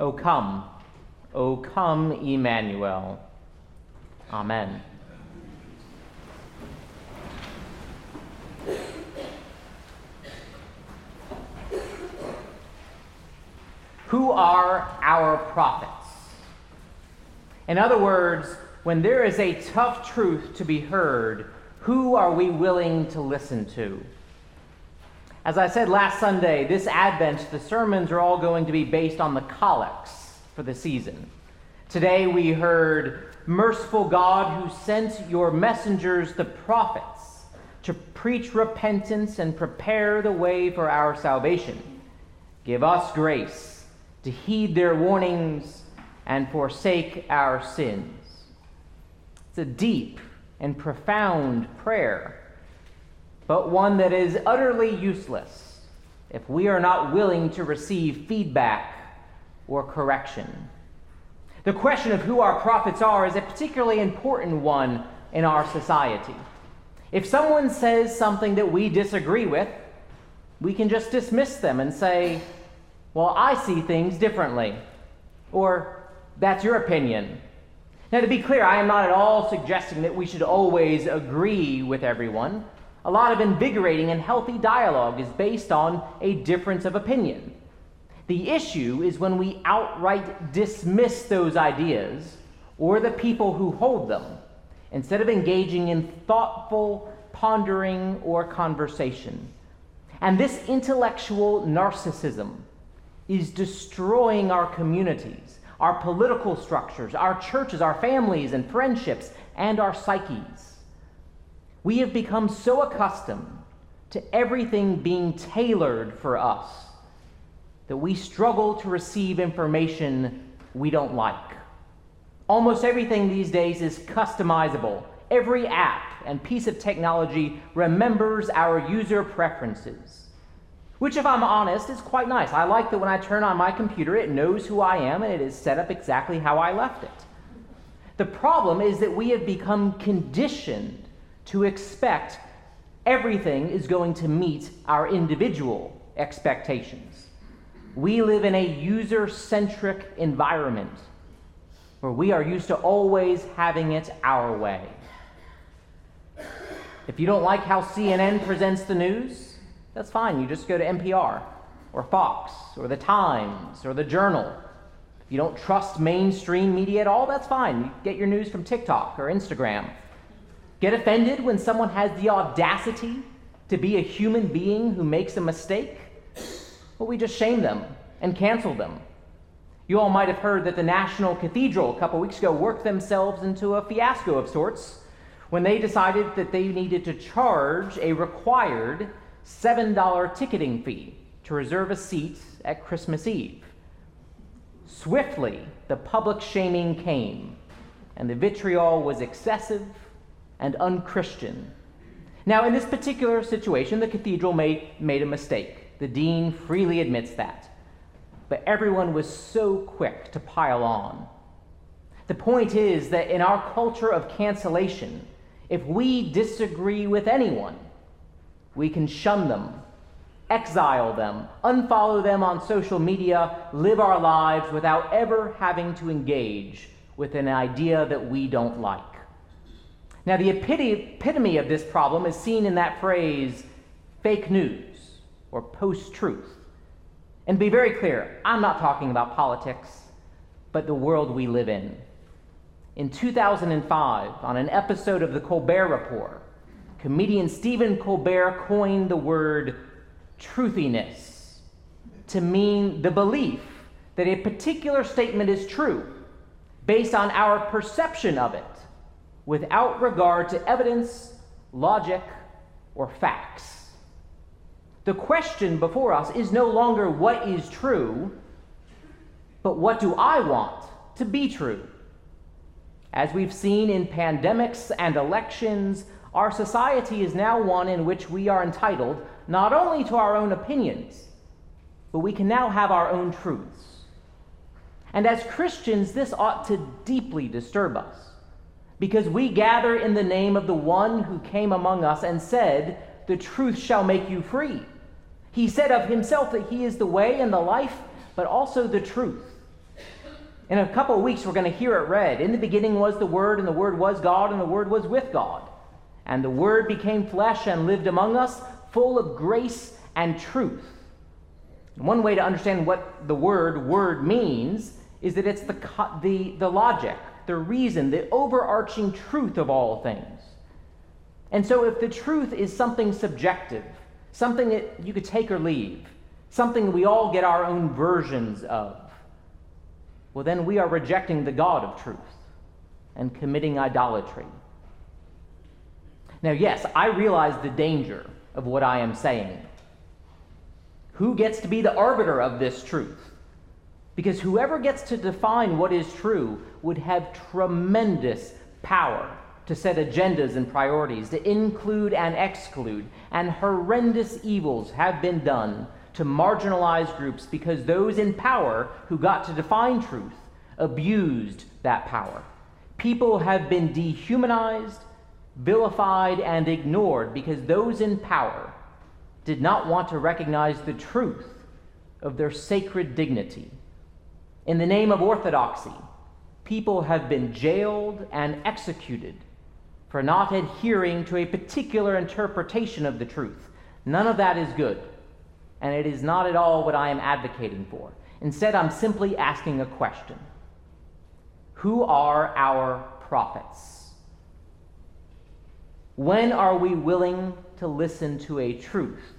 O come, O come, Emmanuel. Amen. Who are our prophets? In other words, when there is a tough truth to be heard, who are we willing to listen to? As I said last Sunday, this Advent, the sermons are all going to be based on the collects for the season. Today we heard, Merciful God, who sent your messengers, the prophets, to preach repentance and prepare the way for our salvation. Give us grace to heed their warnings and forsake our sins. It's a deep and profound prayer but one that is utterly useless if we are not willing to receive feedback or correction. The question of who our prophets are is a particularly important one in our society. If someone says something that we disagree with, we can just dismiss them and say, Well, I see things differently. Or, That's your opinion. Now, to be clear, I am not at all suggesting that we should always agree with everyone. A lot of invigorating and healthy dialogue is based on a difference of opinion. The issue is when we outright dismiss those ideas or the people who hold them instead of engaging in thoughtful pondering or conversation. And this intellectual narcissism is destroying our communities, our political structures, our churches, our families and friendships, and our psyches. We have become so accustomed to everything being tailored for us that we struggle to receive information we don't like. Almost everything these days is customizable. Every app and piece of technology remembers our user preferences. Which, if I'm honest, is quite nice. I like that when I turn on my computer, it knows who I am and it is set up exactly how I left it. The problem is that we have become conditioned to expect everything is going to meet our individual expectations. We live in a user centric environment where we are used to always having it our way. If you don't like how CNN presents the news, that's fine. You just go to NPR or Fox or The Times or The Journal. If you don't trust mainstream media at all, that's fine. You get your news from TikTok or Instagram. Get offended when someone has the audacity to be a human being who makes a mistake? Well, we just shame them and cancel them. You all might have heard that the National Cathedral a couple weeks ago worked themselves into a fiasco of sorts when they decided that they needed to charge a required $7 ticketing fee to reserve a seat at Christmas Eve. Swiftly, the public shaming came, and the vitriol was excessive and unchristian. Now, in this particular situation, the cathedral made, made a mistake. The dean freely admits that. But everyone was so quick to pile on. The point is that in our culture of cancellation, if we disagree with anyone, we can shun them, exile them, unfollow them on social media, live our lives without ever having to engage with an idea that we don't like. Now, the epitome of this problem is seen in that phrase, fake news or post truth. And be very clear, I'm not talking about politics, but the world we live in. In 2005, on an episode of The Colbert Report, comedian Stephen Colbert coined the word truthiness to mean the belief that a particular statement is true based on our perception of it without regard to evidence, logic, or facts. The question before us is no longer what is true, but what do I want to be true? As we've seen in pandemics and elections, our society is now one in which we are entitled not only to our own opinions, but we can now have our own truths. And as Christians, this ought to deeply disturb us because we gather in the name of the one who came among us and said, The truth shall make you free. He said of himself that he is the way and the life, but also the truth. In a couple of weeks, we're going to hear it read. In the beginning was the Word, and the Word was God, and the Word was with God. And the Word became flesh and lived among us, full of grace and truth. One way to understand what the word word means is that it's the, the, the logic, the reason, the overarching truth of all things. And so, if the truth is something subjective, something that you could take or leave, something we all get our own versions of, well, then we are rejecting the God of truth and committing idolatry. Now, yes, I realize the danger of what I am saying. Who gets to be the arbiter of this truth? Because whoever gets to define what is true would have tremendous power to set agendas and priorities, to include and exclude, and horrendous evils have been done to marginalized groups because those in power who got to define truth abused that power. People have been dehumanized, vilified, and ignored because those in power did not want to recognize the truth of their sacred dignity. In the name of orthodoxy, people have been jailed and executed for not adhering to a particular interpretation of the truth. None of that is good, and it is not at all what I am advocating for. Instead, I'm simply asking a question Who are our prophets? When are we willing to listen to a truth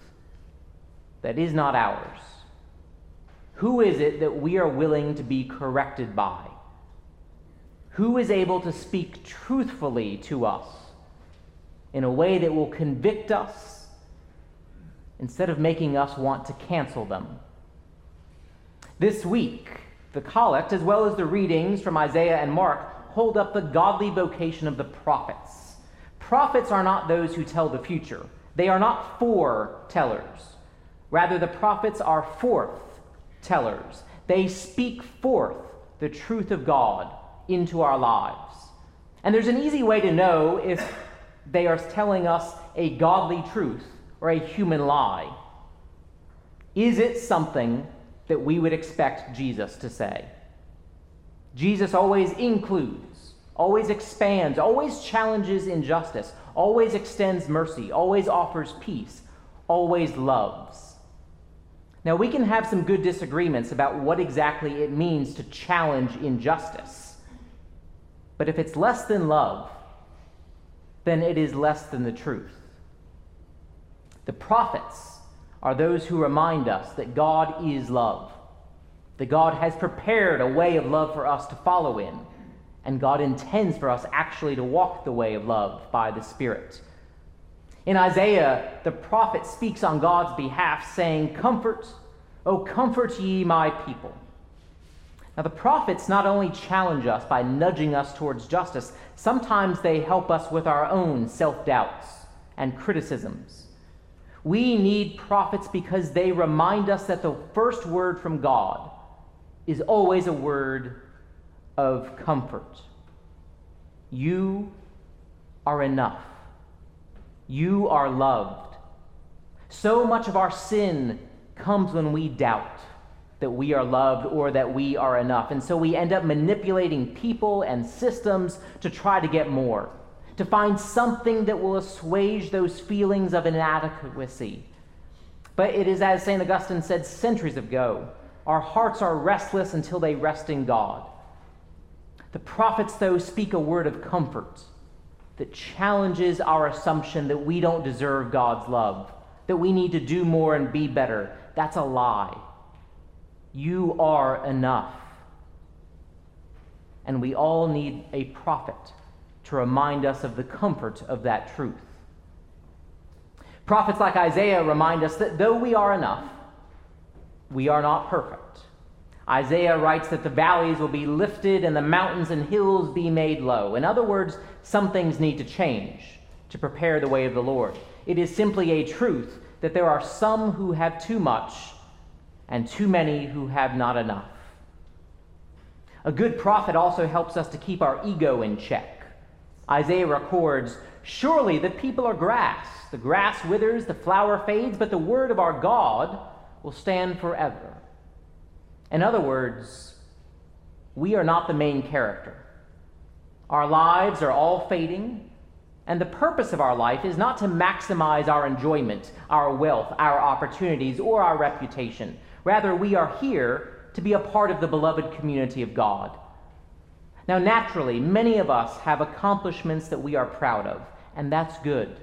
that is not ours? Who is it that we are willing to be corrected by? Who is able to speak truthfully to us in a way that will convict us instead of making us want to cancel them? This week, the collect, as well as the readings from Isaiah and Mark, hold up the godly vocation of the prophets. Prophets are not those who tell the future, they are not foretellers. Rather, the prophets are forth tellers. They speak forth the truth of God into our lives. And there's an easy way to know if they are telling us a godly truth or a human lie. Is it something that we would expect Jesus to say? Jesus always includes, always expands, always challenges injustice, always extends mercy, always offers peace, always loves. Now, we can have some good disagreements about what exactly it means to challenge injustice. But if it's less than love, then it is less than the truth. The prophets are those who remind us that God is love, that God has prepared a way of love for us to follow in, and God intends for us actually to walk the way of love by the Spirit. In Isaiah, the prophet speaks on God's behalf, saying, Comfort, O comfort ye my people. Now, the prophets not only challenge us by nudging us towards justice, sometimes they help us with our own self doubts and criticisms. We need prophets because they remind us that the first word from God is always a word of comfort. You are enough. You are loved. So much of our sin comes when we doubt that we are loved or that we are enough. And so we end up manipulating people and systems to try to get more, to find something that will assuage those feelings of inadequacy. But it is as St. Augustine said centuries ago our hearts are restless until they rest in God. The prophets, though, speak a word of comfort that challenges our assumption that we don't deserve God's love, that we need to do more and be better. That's a lie. You are enough. And we all need a prophet to remind us of the comfort of that truth. Prophets like Isaiah remind us that though we are enough, we are not perfect. Isaiah writes that the valleys will be lifted and the mountains and hills be made low. In other words, some things need to change to prepare the way of the Lord. It is simply a truth that there are some who have too much and too many who have not enough. A good prophet also helps us to keep our ego in check. Isaiah records Surely the people are grass. The grass withers, the flower fades, but the word of our God will stand forever. In other words, we are not the main character. Our lives are all fading, and the purpose of our life is not to maximize our enjoyment, our wealth, our opportunities, or our reputation. Rather, we are here to be a part of the beloved community of God. Now, naturally, many of us have accomplishments that we are proud of, and that's good.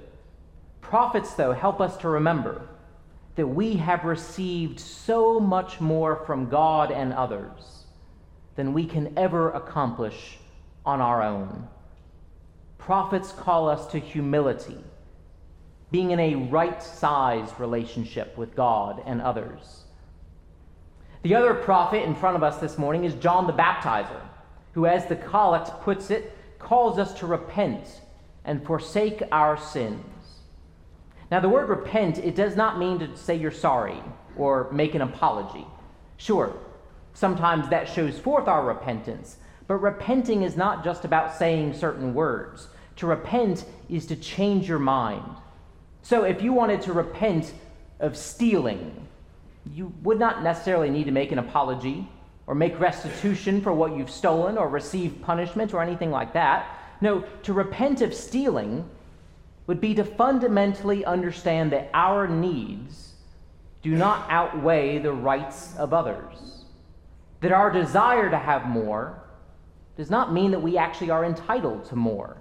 Prophets, though, help us to remember that we have received so much more from God and others than we can ever accomplish on our own. Prophets call us to humility, being in a right sized relationship with God and others. The other prophet in front of us this morning is John the Baptizer, who, as the collect puts it, calls us to repent and forsake our sins. Now, the word repent, it does not mean to say you're sorry or make an apology. Sure, sometimes that shows forth our repentance, but repenting is not just about saying certain words. To repent is to change your mind. So, if you wanted to repent of stealing, you would not necessarily need to make an apology or make restitution for what you've stolen or receive punishment or anything like that. No, to repent of stealing would be to fundamentally understand that our needs do not outweigh the rights of others. That our desire to have more does not mean that we actually are entitled to more.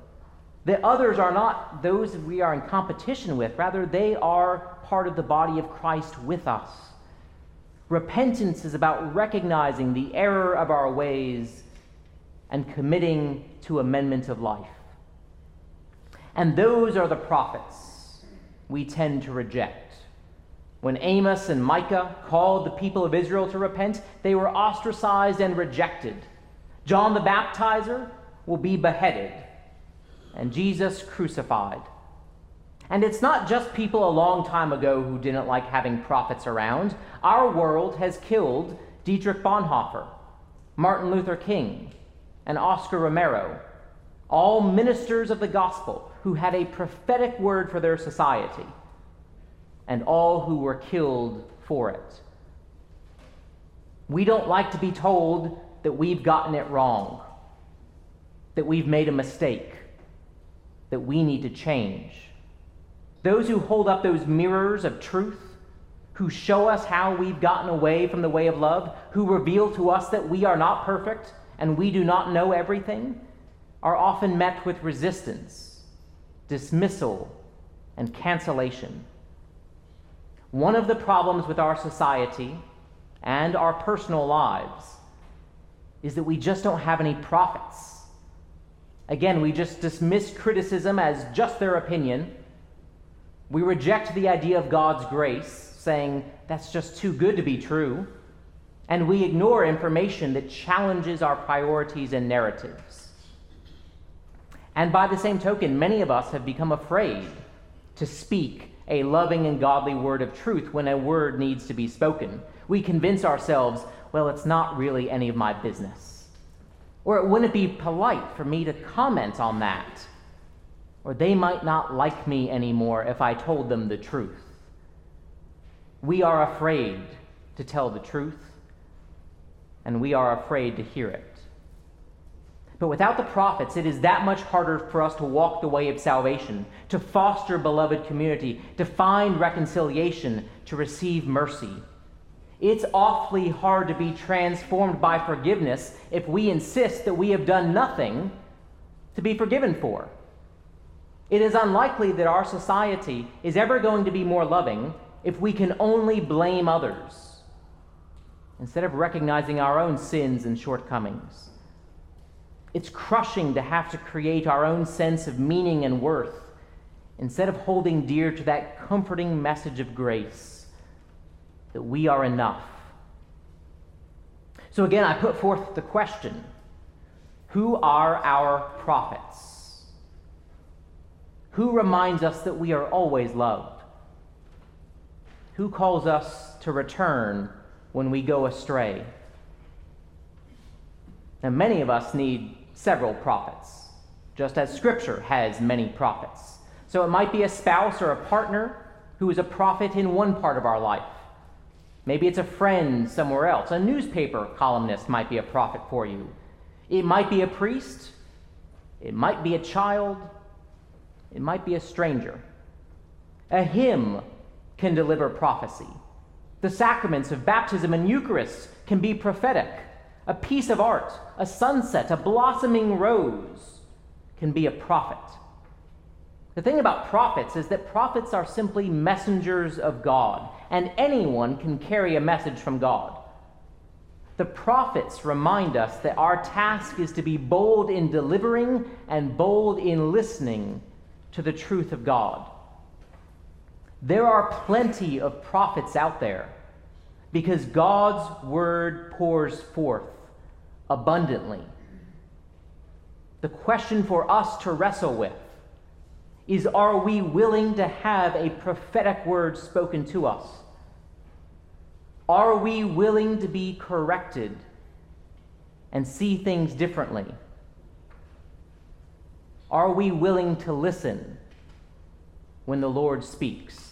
That others are not those we are in competition with, rather, they are part of the body of Christ with us. Repentance is about recognizing the error of our ways and committing to amendment of life. And those are the prophets we tend to reject. When Amos and Micah called the people of Israel to repent, they were ostracized and rejected. John the Baptizer will be beheaded, and Jesus crucified. And it's not just people a long time ago who didn't like having prophets around. Our world has killed Dietrich Bonhoeffer, Martin Luther King, and Oscar Romero, all ministers of the gospel who had a prophetic word for their society, and all who were killed for it. We don't like to be told that we've gotten it wrong, that we've made a mistake, that we need to change. Those who hold up those mirrors of truth, who show us how we've gotten away from the way of love, who reveal to us that we are not perfect and we do not know everything, are often met with resistance, dismissal, and cancellation. One of the problems with our society and our personal lives is that we just don't have any prophets. Again, we just dismiss criticism as just their opinion. We reject the idea of God's grace, saying that's just too good to be true. And we ignore information that challenges our priorities and narratives. And by the same token, many of us have become afraid to speak a loving and godly word of truth when a word needs to be spoken. We convince ourselves, well, it's not really any of my business. Or it wouldn't be polite for me to comment on that. Or they might not like me anymore if I told them the truth. We are afraid to tell the truth, and we are afraid to hear it. But without the prophets, it is that much harder for us to walk the way of salvation, to foster beloved community, to find reconciliation, to receive mercy. It's awfully hard to be transformed by forgiveness if we insist that we have done nothing to be forgiven for. It is unlikely that our society is ever going to be more loving if we can only blame others instead of recognizing our own sins and shortcomings. It's crushing to have to create our own sense of meaning and worth instead of holding dear to that comforting message of grace that we are enough. So again, I put forth the question Who are our prophets? Who reminds us that we are always loved? Who calls us to return when we go astray? Now, many of us need several prophets, just as Scripture has many prophets. So it might be a spouse or a partner who is a prophet in one part of our life. Maybe it's a friend somewhere else. A newspaper columnist might be a prophet for you. It might be a priest, it might be a child, it might be a stranger. A hymn can deliver prophecy. The sacraments of baptism and Eucharist can be prophetic. A piece of art, a sunset, a blossoming rose can be a prophet. The thing about prophets is that prophets are simply messengers of God, and anyone can carry a message from God. The prophets remind us that our task is to be bold in delivering and bold in listening to the truth of God. There are plenty of prophets out there because God's word pours forth abundantly. The question for us to wrestle with is are we willing to have a prophetic word spoken to us? Are we willing to be corrected and see things differently? Are we willing to listen when the Lord speaks?